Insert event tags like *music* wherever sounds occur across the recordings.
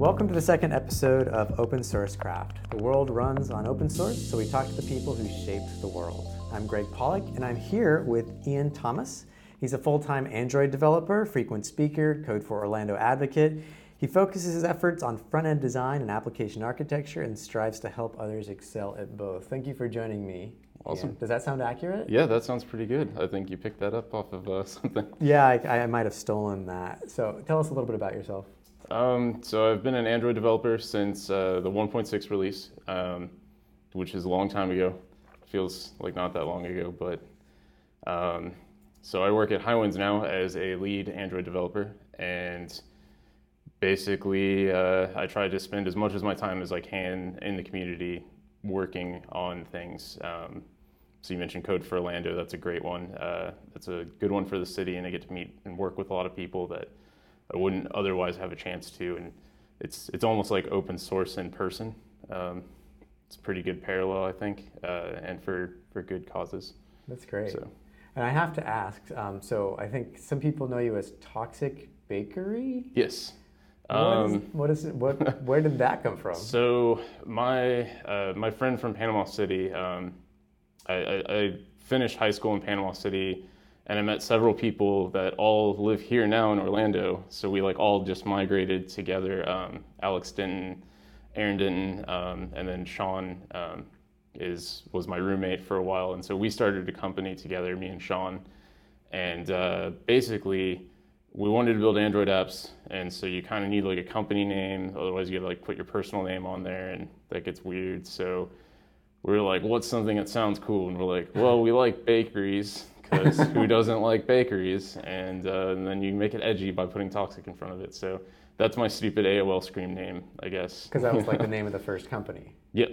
Welcome to the second episode of Open Source Craft. The world runs on open source, so we talk to the people who shaped the world. I'm Greg Pollock, and I'm here with Ian Thomas. He's a full time Android developer, frequent speaker, Code for Orlando advocate. He focuses his efforts on front end design and application architecture and strives to help others excel at both. Thank you for joining me. Awesome. Ian. Does that sound accurate? Yeah, that sounds pretty good. I think you picked that up off of uh, *laughs* something. Yeah, I, I might have stolen that. So tell us a little bit about yourself. Um, so I've been an Android developer since uh, the 1.6 release, um, which is a long time ago. Feels like not that long ago, but um, so I work at Highwinds now as a lead Android developer, and basically uh, I try to spend as much of my time as I can in the community working on things. Um, so you mentioned Code for Orlando. That's a great one. Uh, that's a good one for the city, and I get to meet and work with a lot of people that I wouldn't otherwise have a chance to. And it's it's almost like open source in person. Um, it's a pretty good parallel, I think, uh, and for for good causes. That's great. So And I have to ask um, so I think some people know you as Toxic Bakery. yes. What is, Um, what is it? What? *laughs* Where did that come from? So my uh, my friend from Panama City, um, I, I, I finished high school in Panama City, and I met several people that all live here now in Orlando. So we like all just migrated together. Um, Alex Denton, Aaron Denton, um, and then Sean um, is was my roommate for a while, and so we started a company together, me and Sean, and uh, basically we wanted to build Android apps, and so you kind of need like a company name. Otherwise, you gotta like put your personal name on there, and that gets weird. So we were like, "What's something that sounds cool?" And we're like, "Well, we like bakeries, because who doesn't like bakeries?" And, uh, and then you make it edgy by putting toxic in front of it. So that's my stupid AOL screen name, I guess. Because that was like the *laughs* name of the first company. yeah.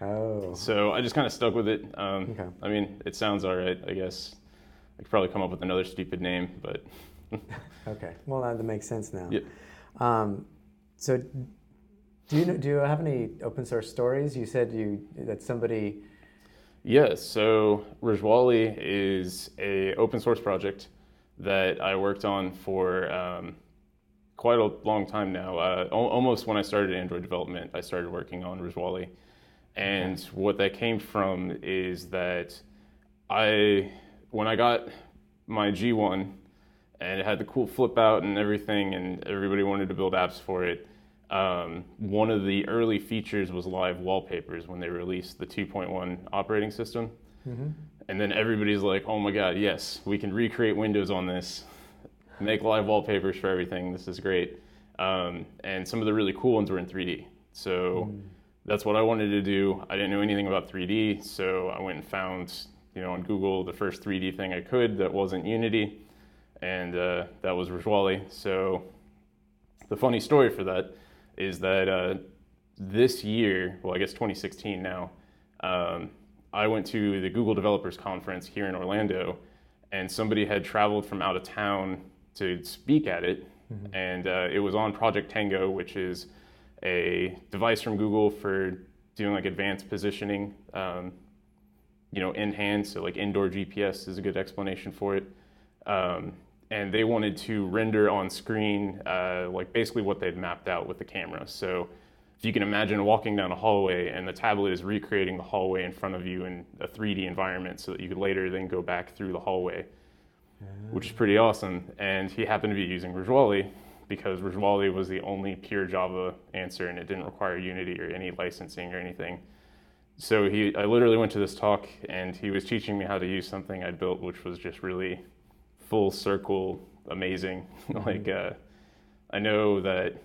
Oh. So I just kind of stuck with it. Um, Okay. I mean, it sounds all right, I guess. I could probably come up with another stupid name, but *laughs* Okay. Well, that, that makes sense now. Yep. Um, so, do you know, do you have any open source stories? You said you that somebody. Yeah, so Rajawali is a open source project that I worked on for um, quite a long time now. Uh, al- almost when I started Android development, I started working on Rajawali. And what that came from is that I, when I got my G1 and it had the cool flip out and everything, and everybody wanted to build apps for it, um, one of the early features was live wallpapers when they released the 2.1 operating system. And then everybody's like, oh my God, yes, we can recreate Windows on this, make live wallpapers for everything. This is great. Um, and some of the really cool ones were in 3D. So that's what I wanted to do. I didn't know anything about 3D, so I went and found, you know, on Google the first 3D thing I could that wasn't Unity, and uh, that was Rajawali. So the funny story for that is that uh, this year, well, I guess 2016 now, um, I went to the Google Developers Conference here in Orlando, and somebody had traveled from out of town to speak at it, and uh, it was on Project Tango, which is a device from Google for doing like advanced positioning, um, you know, in hand. So like indoor GPS is a good explanation for it. Um, and they wanted to render on screen uh, like basically what they'd mapped out with the camera. So if you can imagine walking down a hallway and the tablet is recreating the hallway in front of you in a 3D environment so that you could later then go back through the hallway, which is pretty awesome. And he happened to be using Rajawali because Rajawali was the only pure Java answer and it didn't require Unity or any licensing or anything. So he, I literally went to this talk and he was teaching me how to use something I'd built, which was just really full circle amazing. *laughs* like, uh, I know that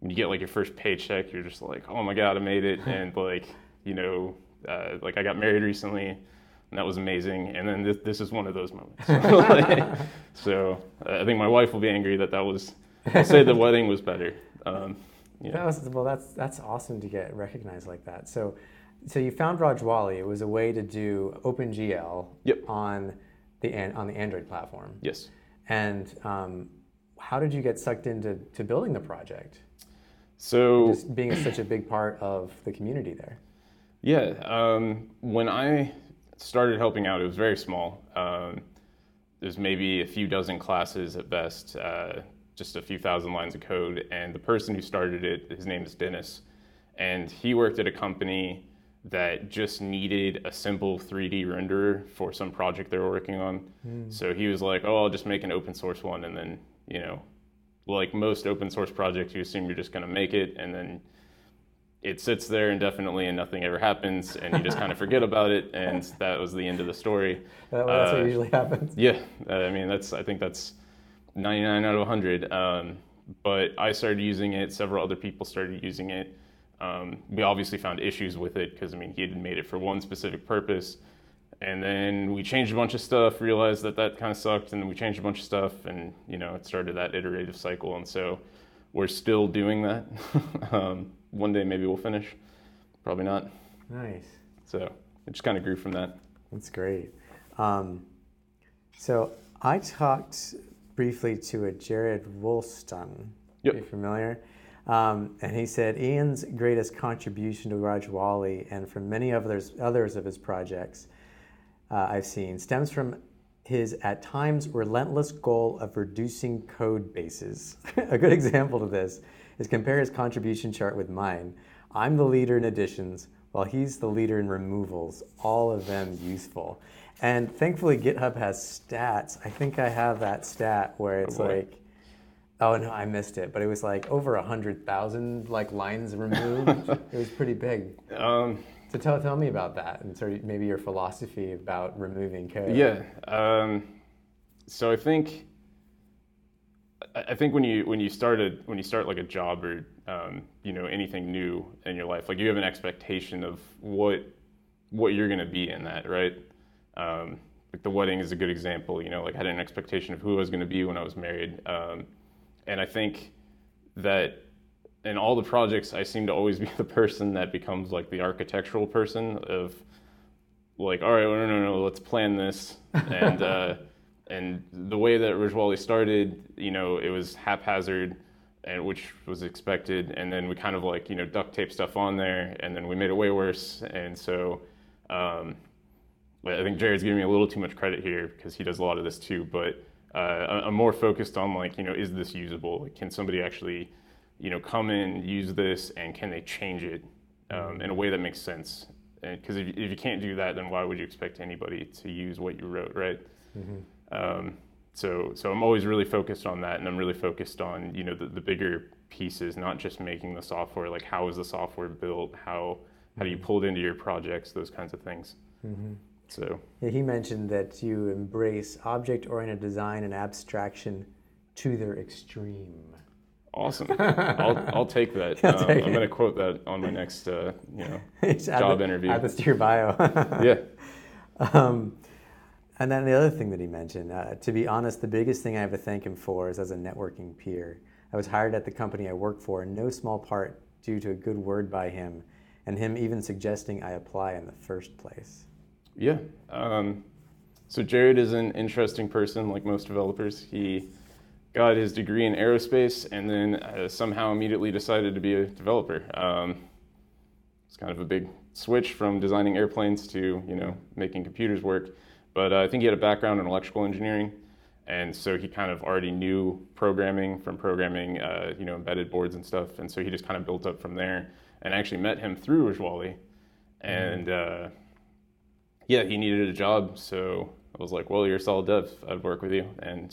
when you get like your first paycheck, you're just like, oh my God, I made it. *laughs* and like, you know, uh, like I got married recently and that was amazing. And then this, this is one of those moments. *laughs* So uh, I think my wife will be angry that that was, I'll say the wedding was better. Um, yeah. That was well. That's that's awesome to get recognized like that. So, so you found Rajawali. It was a way to do OpenGL Yep. on the on the Android platform. Yes. And um, how did you get sucked into to building the project? So Just being such a big part of the community there. Yeah, um, when I started helping out, it was very small. Um, there's maybe a few dozen classes at best. Uh, just a few thousand lines of code. And the person who started it, his name is Dennis, and he worked at a company that just needed a simple 3D renderer for some project they were working on. Mm. So he was like, "Oh, I'll just make an open source one," and then you know, like most open source projects, you assume you're just going to make it, and then it sits there indefinitely and nothing ever happens, and you just kind of forget *laughs* about it, and that was the end of the story. That, that's uh, what usually happens. Yeah, I mean that's I think that's 99 out of 100. Um, but I started using it. Several other people started using it. Um, we obviously found issues with it because I mean he had made it for one specific purpose, and then we changed a bunch of stuff. Realized that that kind of sucked, and then we changed a bunch of stuff, and you know it started that iterative cycle. And so we're still doing that. *laughs* um, one day maybe we'll finish. Probably not. Nice. So it just kind of grew from that. That's great. Um, so I talked briefly to a Jared Woolston. Yep. Are you familiar? Um, and he said Ian's greatest contribution to Rajawali and from many others, others of his projects uh, I've seen stems from his at times relentless goal of reducing code bases. *laughs* a good example of this is compare his contribution chart with mine. I'm the leader in additions, while he's the leader in removals, all of them useful. And thankfully, GitHub has stats. I think I have that stat where it's oh like, oh no, I missed it, but it was like over a hundred thousand like lines removed. *laughs* it was pretty big. Um, so tell tell me about that and sort of maybe your philosophy about removing code. Yeah. Um, so I think I think when you when you started when you start like a job or um, you know anything new in your life, like you have an expectation of what what you're going to be in that, right? Um, like the wedding is a good example. You know, like I had an expectation of who I was going to be when I was married, um, and I think that in all the projects, I seem to always be *laughs* the person that becomes like the architectural person of like, all right, no, no, no, let's plan this. *laughs* And uh, and the way that Rajawali started, you know, it was haphazard, and which was expected. And then we kind of like you know duct tape stuff on there, and then we made it way worse. And so. Um, I think Jared's giving me a little too much credit here because he does a lot of this too. But uh, I'm more focused on like, you know, is this usable? Like, can somebody actually, you know, come in, use this, and can they change it um, in a way that makes sense? Because if, if, you can't do that, then why would you expect anybody to use what you wrote, right? Mm-hmm. Um, so, so I'm always really focused on that, and I'm really focused on you know the, the bigger pieces, not just making the software. Like, how is the software built? How how do you mm-hmm. pull it into your projects? Those kinds of things. Mm-hmm. So yeah, he mentioned that you embrace object-oriented design and abstraction to their extreme. Awesome. *laughs* I'll, I'll take that. Um, take I'm going to quote that on my next uh, you know *laughs* job the, interview. Add this to your bio. *laughs* yeah. Um, and then the other thing that he mentioned, uh, to be honest, the biggest thing I have to thank him for is as a networking peer. I was hired at the company I work for in no small part due to a good word by him and him even suggesting I apply in the first place. Yeah. Um, so Jared is an interesting person, like most developers. He got his degree in aerospace and then uh, somehow immediately decided to be a developer. Um, it's kind of a big switch from designing airplanes to you know making computers work. But uh, I think he had a background in electrical engineering, and so he kind of already knew programming from programming, uh, you know, embedded boards and stuff. And so he just kind of built up from there. And I actually met him through Rajawali, and uh, yeah, he needed a job, so I was like, well, you're a solid dev. I'd work with you, and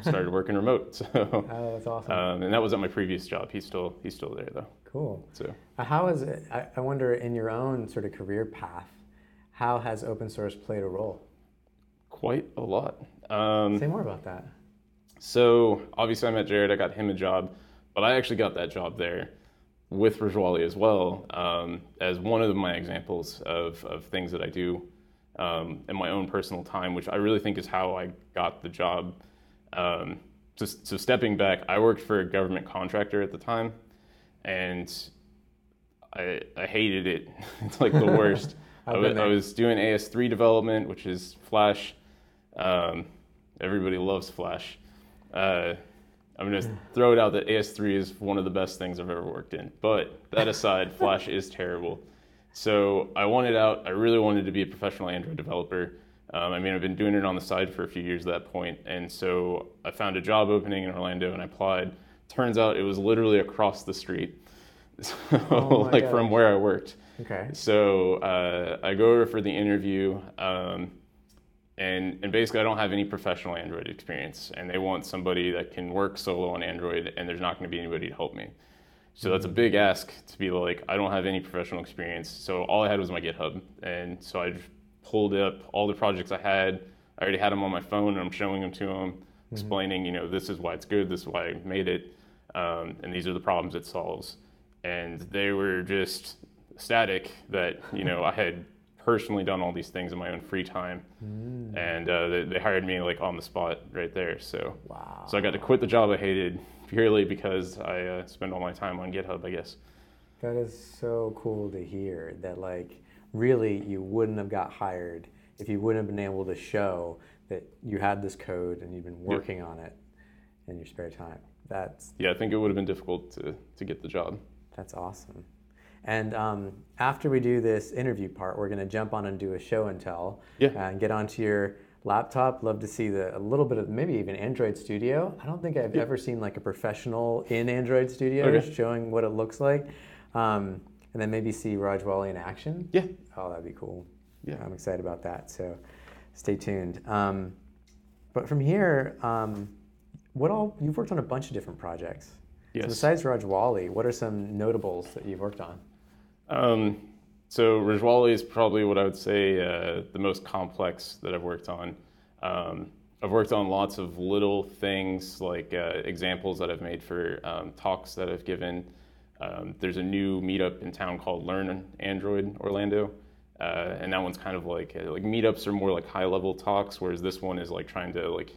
started working remote. *laughs* So oh, that's awesome. Um, and that was at my previous job. He's still he's still there though. Cool. So uh, how is it? I, I wonder in your own sort of career path, how has open source played a role? Quite a lot. Um, Say more about that. So obviously, I met Jared. I got him a job, but I actually got that job there with Rajawali as well um, as one of my examples of, of things that I do um, in my own personal time, which I really think is how I got the job. Um, so, so, stepping back, I worked for a government contractor at the time, and I, I hated it. *laughs* it's like the *laughs* worst. I, was, I was doing AS3 development, which is Flash. Um, everybody loves Flash. Uh, I'm going *laughs* to throw it out that AS3 is one of the best things I've ever worked in. But that aside, Flash is terrible. So I wanted out. I really wanted to be a professional Android developer. Um, I mean, I've been doing it on the side for a few years at that point, and so I found a job opening in Orlando and I applied. Turns out it was literally across the street, *laughs* so, Oh *laughs* like from where I worked. Okay. So uh, I go over for the interview, um, and and basically I don't have any professional Android experience, and they want somebody that can work solo on Android, and there's not going to be anybody to help me. So that's a big ask to be like I don't have any professional experience. So all I had was my GitHub, and so I pulled up all the projects I had. I already had them on my phone, and I'm showing them to them, explaining, you know, this is why it's good, this is why I made it, um, and these are the problems it solves. And they were just ecstatic that you know I had personally done all these things in my own free time, and uh, they, they hired me like on the spot right there. So Wow. so I got to quit the job I hated purely because I uh, spend all my time on GitHub, I guess. That is so cool to hear that like really you wouldn't have got hired if you wouldn't have been able to show that you had this code and you've been working on it in your spare time. That's Yeah, I think it would have been difficult to, to get the job. that's awesome. And um, after we do this interview part, we're going to jump on and do a show and tell Yeah. and get onto your laptop. Love to see the a little bit of maybe even Android Studio. I don't think I've ever seen like a professional in Android Studio Okay. showing what it looks like. Um, and then maybe see Rajawali in action. Yeah. Oh, that'd be cool. Yeah. I'm excited about that. So stay tuned. Um, but from here, um, what all you've worked on a bunch of different projects. So Yes. besides Rajawali, what are some notables that you've worked on? Um, so Rajawali is probably what I would say uh, the most complex that I've worked on. Um, I've worked on lots of little things like uh, examples that I've made for um, talks that I've given. Um, there's a new meetup in town called Learn Android Orlando, uh, and that one's kind of like uh, like meetups are more like high level talks, whereas this one is like trying to like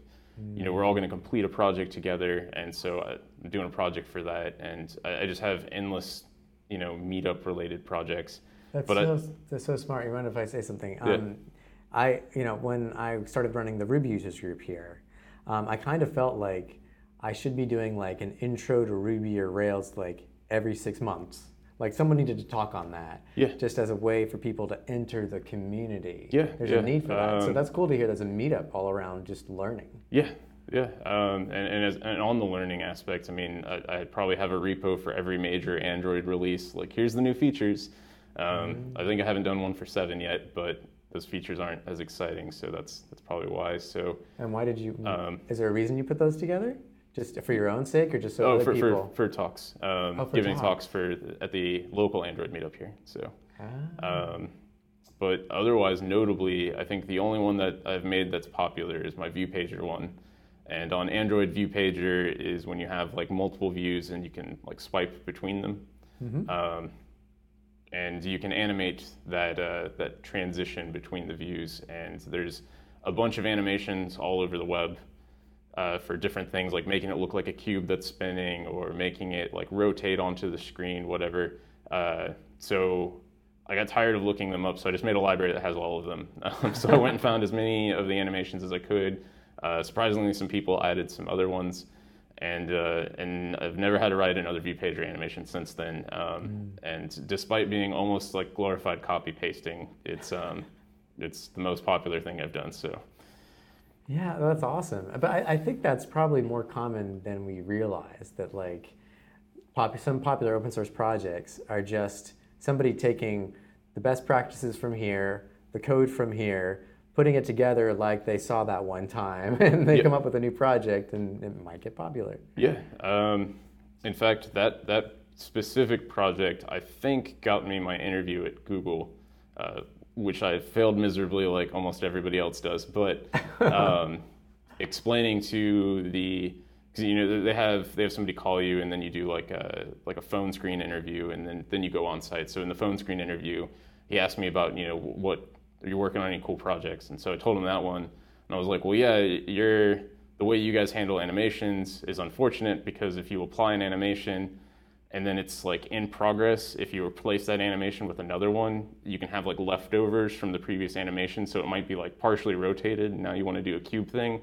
you know we're all going to complete a project together, and so uh, I'm doing a project for that, and I, I just have endless you know meetup related projects. That's But I- so, that's so smart. You mind if I say something? Yeah. Um, I, you know, when I started running the Ruby users group here, um, I kind of felt like I should be doing like an intro to Ruby or Rails like every six months. Like someone needed to talk on that, Yeah. just as a way for people to enter the community. Yeah, there's yeah. a need for that. so Um, that's cool to hear. There's a meetup all around just learning. Yeah, yeah, um, and and, as, and on the learning aspect, I mean, I, I probably have a repo for every major Android release. Like, here's the new features. Um, I think I haven't done one for seven yet, but those features aren't as exciting, so that's that's probably why. So, And why did you? Um, is there a reason you put those together? Just for your own sake, or just so oh, other for, for people? for talks, um, Oh, for giving talks. talks for at the local Android meetup here. So. Ah. Um, but otherwise, notably, I think the only one that I've made that's popular is my ViewPager one. And on Android, ViewPager is when you have like multiple views and you can like swipe between them. Mhm. And you can animate that uh, that transition between the views. And there's a bunch of animations all over the web uh, for different things, like making it look like a cube that's spinning, or making it like rotate onto the screen, whatever. Uh, so I got tired of looking them up, so I just made a library that has all of them. *laughs* Um, so I went and found as many of the animations as I could. Uh, surprisingly, some people added some other ones, and uh, and I've never had to write another view pager animation since then. Um, And despite being almost like glorified copy pasting, it's um, it's the most popular thing I've done. So Yeah, that's awesome. But I, I think that's probably more common than we realize. That like, pop, some popular open source projects are just somebody taking the best practices from here, the code from here, putting it together like they saw that one time, *laughs* and they Yeah. come up with a new project, and it might get popular. Yeah. Um, in fact, that that specific project I think got me my interview at Google, uh, which I failed miserably, like almost everybody else does. But *laughs* um, explaining to the because you know they have they have somebody call you and then you do like a like a phone screen interview and then then you go on site. So in the phone screen interview, he asked me about you know what are you working on any cool projects, and so I told him that one, and I was like, well, yeah, you're the way you guys handle animations is unfortunate because if you apply an animation and then it's like in progress, if you replace that animation with another one, you can have like leftovers from the previous animation. So it might be like partially rotated, and now you want to do a cube thing.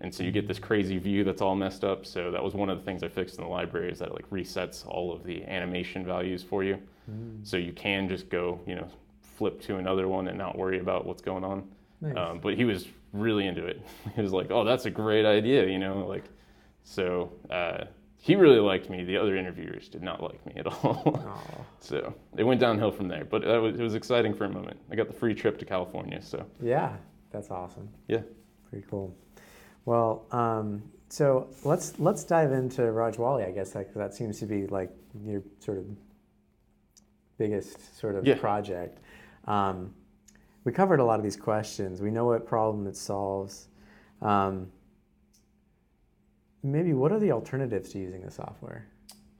And so you get this crazy view that's all messed up. So that was one of the things I fixed in the library is that it like resets all of the animation values for you. Mm. So you can just go, you know, flip to another one and not worry about what's going on. Nice. Um, but he was really into it. *laughs* He was like, "Oh, that's a great idea," you know, like. So uh, he really liked me. The other interviewers did not like me at *laughs* all. So it went downhill from there. But that was, it was exciting for a moment. I got the free trip to California. So Yeah, that's awesome. yeah. Pretty cool. Well, um, so let's let's dive into Rajawali. I guess like that seems to be like your sort of biggest sort of Yeah. project. Um, we covered a lot of these questions. We know what problem it solves. Um, maybe what are the alternatives to using the software?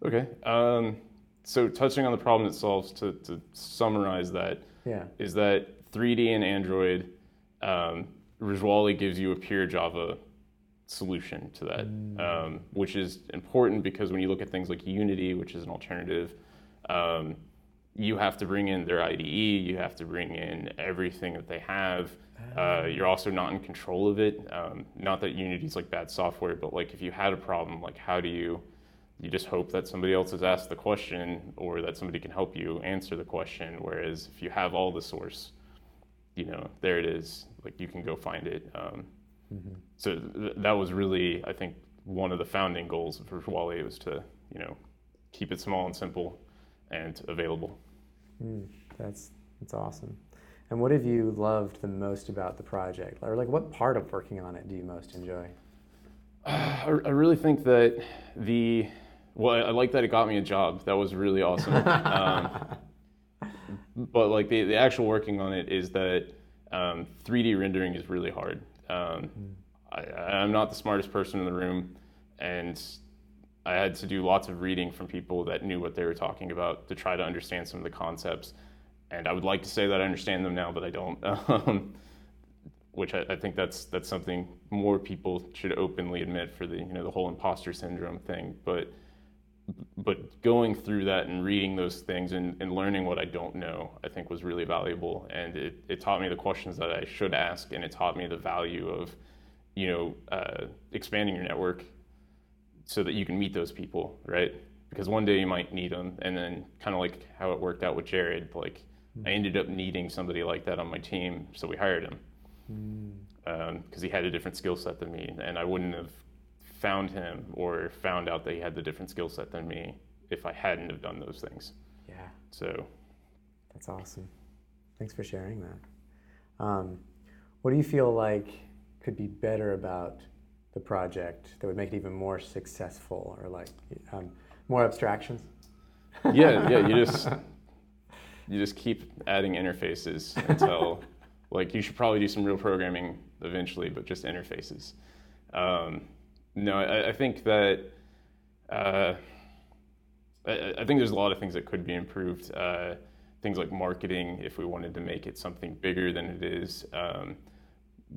Okay. Um, so touching on the problem it solves, to, to summarize that, Yeah. is that 3D and Android, um, Rajawali gives you a pure Java solution to that, um, which is important because when you look at things like Unity, which is an alternative, um, you have to bring in their IDE, you have to bring in everything that they have. Uh, you're also not in control of it. Um, not that Unity's like bad software, but like if you had a problem, like how do you you just hope that somebody else has asked the question or that somebody can help you answer the question. Whereas if you have all the source, you know, there it is. Like you can go find it. Um, So th- that was really, I think, one of the founding goals of Rajawali was to, you know, keep it small and simple and available. Mm, that's that's awesome. And what have you loved the most about the project, or like what part of working on it do you most enjoy? *sighs* I, I really think that the well, I, I like that it got me a job. That was really awesome. *laughs* um, but like the, the actual working on it is that um, 3D rendering is really hard. Um, I, I'm not the smartest person in the room, and I had to do lots of reading from people that knew what they were talking about to try to understand some of the concepts. And I would like to say that I understand them now, but I don't. *laughs* Um, which I, I think that's that's something more people should openly admit for the you know the whole imposter syndrome thing. But but going through that and reading those things and, and learning what I don't know, I think was really valuable. And it, it taught me the questions that I should ask, and it taught me the value of, you know, uh, expanding your network so that you can meet those people, right? Because one day you might need them, and then kind of like how it worked out with Jared, like I hmm. ended up needing somebody like that on my team, so we hired him hmm. um, because he had a different skill set than me, and I wouldn't have found him or found out that he had the different skill set than me if I hadn't have done those things. Yeah, So that's awesome. Thanks for sharing that. Um, what do you feel like could be better about the project that would make it even more successful, or like um, more abstractions? *laughs* yeah, yeah, you just you just keep adding interfaces until *laughs* like you should probably do some real programming eventually, but just interfaces. Um, no, I, I think that uh, I, I think there's a lot of things that could be improved. Uh, things like marketing, if we wanted to make it something bigger than it is. Um,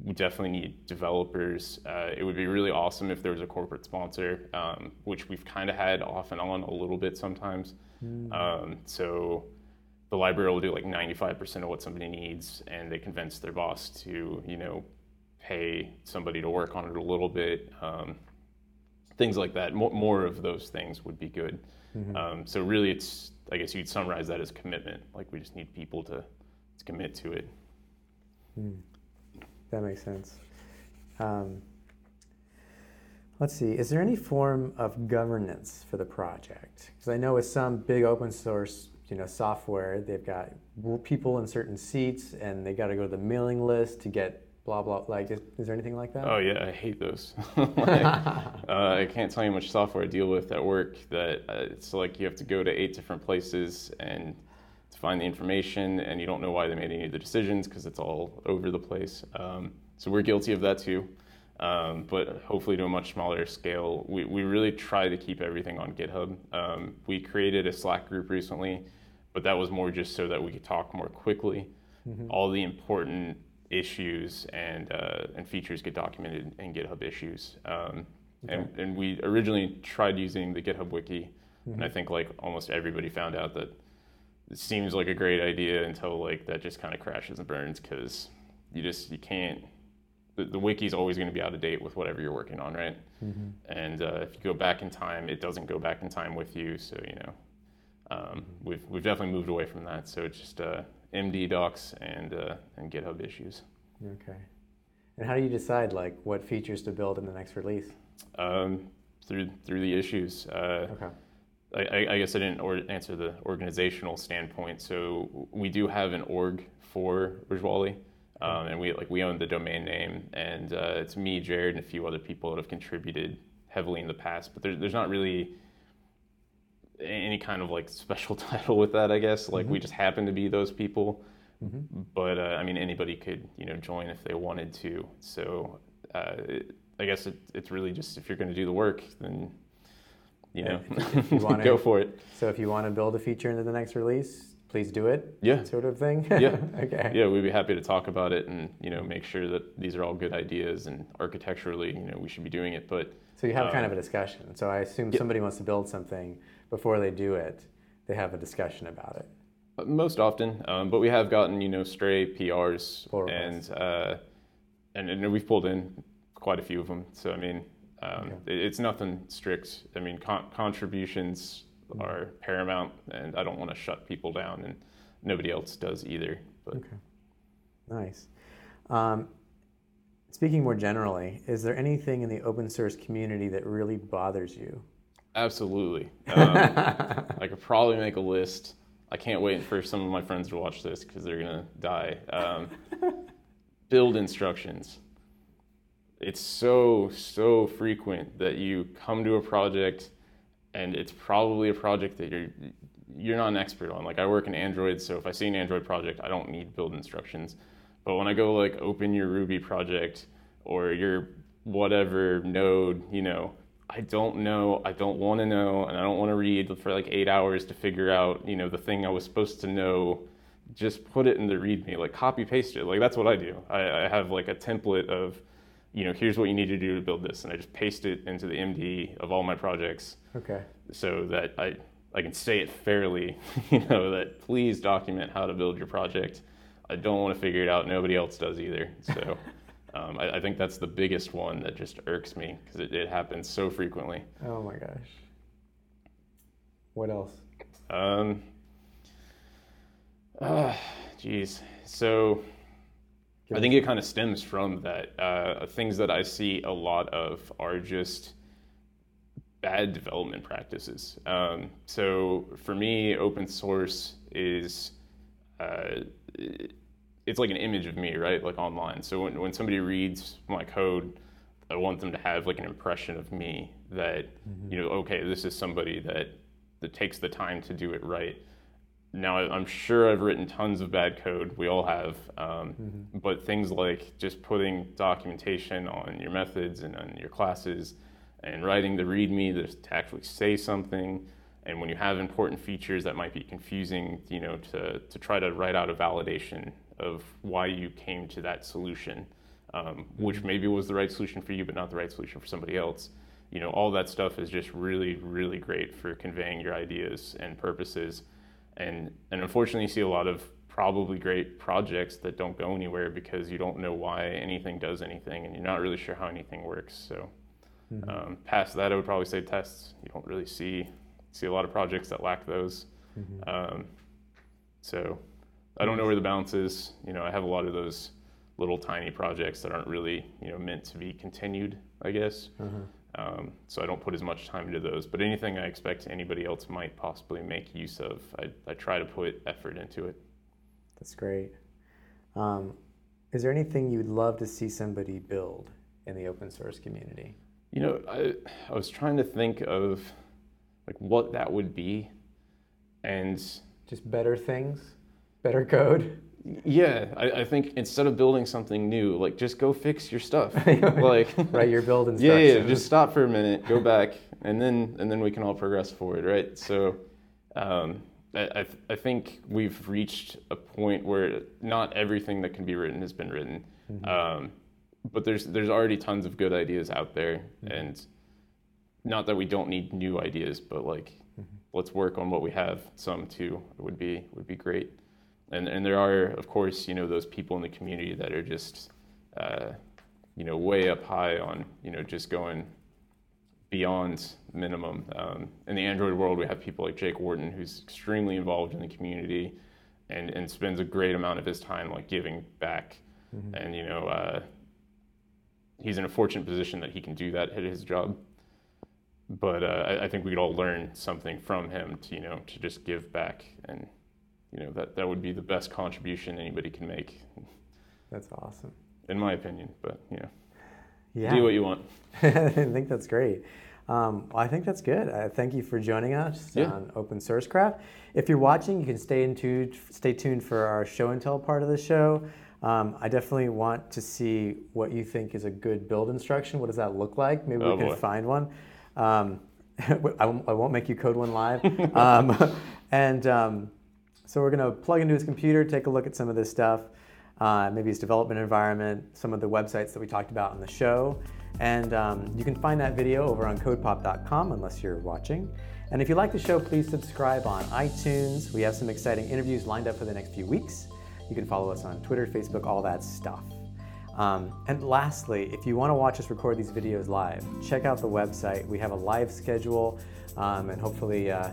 we definitely need developers. Uh, it would be really awesome if there was a corporate sponsor, um, which we've kind of had off and on a little bit sometimes. Um, so the library will do like 95% of what somebody needs, and they convince their boss to, you know, pay somebody to work on it a little bit. Um, things like that. More, more of those things would be good. Um, so really, it's I guess you'd summarize that as commitment. Like we just need people to, to commit to it. That makes sense. Um, let's see. Is there any form of governance for the project? Because I know with some big open source, you know, software, they've got people in certain seats, and they got to go to the mailing list to get blah blah. Like, is, is there anything like that? Oh yeah, I hate those. *laughs* *laughs* like, uh, I can't tell you how much software I deal with at work. That uh, it's like you have to go to eight different places and to find the information, and you don't know why they made any of the decisions because it's all over the place. Um, so we're guilty of that too, um, but hopefully to a much smaller scale. We we really try to keep everything on GitHub. Um, we created a Slack group recently, but that was more just so that we could talk more quickly. All the important issues and uh, and features get documented in GitHub issues. Um, and, and we originally tried using the GitHub wiki, and I think like almost everybody found out that it seems like a great idea until like that just kind of crashes and burns because you just you can't. The, the wiki is always going to be out of date with whatever you're working on, right? And uh, if you go back in time, it doesn't go back in time with you. So you know, um, we've we've definitely moved away from that. So it's just uh, MD docs and uh, and GitHub issues. Okay. And how do you decide like what features to build in the next release? Um, through through the issues. Uh, Okay. I, I guess I didn't or answer the organizational standpoint. So we do have an org for Rajawali, um, and we like we own the domain name, and uh, it's me, Jared, and a few other people that have contributed heavily in the past. But there's there's not really any kind of like special *laughs* title with that. I guess like we just happen to be those people. But uh, I mean, anybody could you know join if they wanted to. So uh, it, I guess it, it's really just if you're going to do the work, then you know, If *laughs* you wanna- go for it. So if you want to build a feature into the next release, please do it. Yeah. Sort of thing. Yeah. *laughs* okay. Yeah, we'd be happy to talk about it and you know make sure that these are all good ideas and architecturally, you know, we should be doing it. But So you have kind Um, of a discussion. So I assume yeah. somebody wants to build something before they do it. They have a discussion about it. most often, um, but we have gotten you know stray PRs Pull and, uh, and and we've pulled in quite a few of them. So I mean, um, it, it's nothing strict. I mean, con- contributions Mm-hmm. are paramount, and I don't want to shut people down, and nobody else does either. But Okay. Nice. Um, speaking more generally, is there anything in the open source community that really bothers you? absolutely, *laughs* um, I could probably make a list. I can't wait for some of my friends to watch this because they're gonna die. Um, *laughs* build instructions. It's so so frequent that you come to a project, and it's probably a project that you're you're not an expert on. Like I work in Android, so if I see an Android project, I don't need build instructions. But when I go like open your Ruby project or your whatever node, you know, I don't know, I don't want to know, and I don't want to read for like eight hours to figure out, you know, the thing I was supposed to know. Just put it in the README, like copy paste it. Like that's what I do. I, I have like a template of, you know, here's what you need to do to build this, and I just paste it into the MD of all my projects Okay. so that I I can say it fairly, *laughs* you know, that please document how to build your project. I don't want to figure it out. Nobody else does either. So *laughs* um, I, I think that's the biggest one that just irks me because it, it happens so frequently. Oh my gosh. What else? Um, ah, *sighs* geez. So I think it kind of stems from that. Uh, things that I see a lot of are just bad development practices. Um, so for me, open source is uh, it's like an image of me, right? Like online. So when, when somebody reads my code, I want them to have like an impression of me that you know, okay, this is somebody that that takes the time to do it right. Now I'm sure I've written tons of bad code. We all have, um, but things like just putting documentation on your methods and on your classes, and writing the README to actually say something. And when you have important features that might be confusing, you know, to to try to write out a validation of why you came to that solution, um, which maybe was the right solution for you, but not the right solution for somebody else. You know, all that stuff is just really, really great for conveying your ideas and purposes. And and unfortunately, you see a lot of probably great projects that don't go anywhere because you don't know why anything does anything, and you're not really sure how anything works. So, um, past that, I would probably say tests. You don't really see see a lot of projects that lack those. Um, so, I don't know where the balance is. You know, I have a lot of those little tiny projects that aren't really you know meant to be continued. I guess. Um, so I don't put as much time into those. But anything I expect anybody else might possibly make use of, I, I try to put effort into it. That's great. Um, is there anything you'd love to see somebody build in the open source community? You know, I, I was trying to think of like what that would be, and Just better things, better code. Yeah, I, I think instead of building something new, like just go fix your stuff. *laughs* like *laughs* right, your build *laughs* yeah, instructions. yeah, just stop for a minute, go back, and then and then we can all progress forward, right? So, um, I I, th- I think we've reached a point where not everything that can be written has been written, um, but there's there's already tons of good ideas out there, and not that we don't need new ideas, but like let's work on what we have. Some too would be would be great, and and there are of course you know those people in the community that are just. Uh, you know, way up high on, you know, just going beyond minimum. Um, in the Android world, we have people like Jake Wharton, who's extremely involved in the community and, and spends a great amount of his time like giving back. mm-hmm. and you know, uh, he's in a fortunate position that he can do that at his job. But uh, I, I think we could all learn something from him to you know to just give back, and you know that that would be the best contribution anybody can make. That's awesome. In my opinion, but you know, yeah. do what you want. *laughs* I think that's great. Um, well, I think that's good. Uh, thank you for joining us yeah. on Open Source Craft. If you're watching, you can stay in tuned, stay tuned for our show and tell part of the show. Um, I definitely want to see what you think is a good build instruction. What does that look like? Maybe oh, we can boy. find one. Um, *laughs* I, won't make you code one live. *laughs* Um, and um, so we're going to plug into his computer, take a look at some of this stuff, uh, maybe his development environment, some of the websites that we talked about in the show. And um, you can find that video over on codepop.com unless you're watching. And if you like the show, please subscribe on iTunes. We have some exciting interviews lined up for the next few weeks. You can follow us on Twitter, Facebook, all that stuff. Um, and lastly, if you want to watch us record these videos live, check out the website. We have a live schedule, um, and hopefully uh,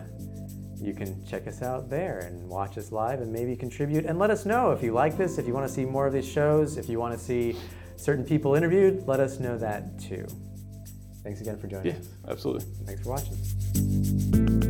you can check us out there and watch us live and maybe contribute. And let us know if you like this, if you want to see more of these shows, if you want to see certain people interviewed, let us know that too. Thanks again for joining yeah, us. Absolutely. Thanks for watching.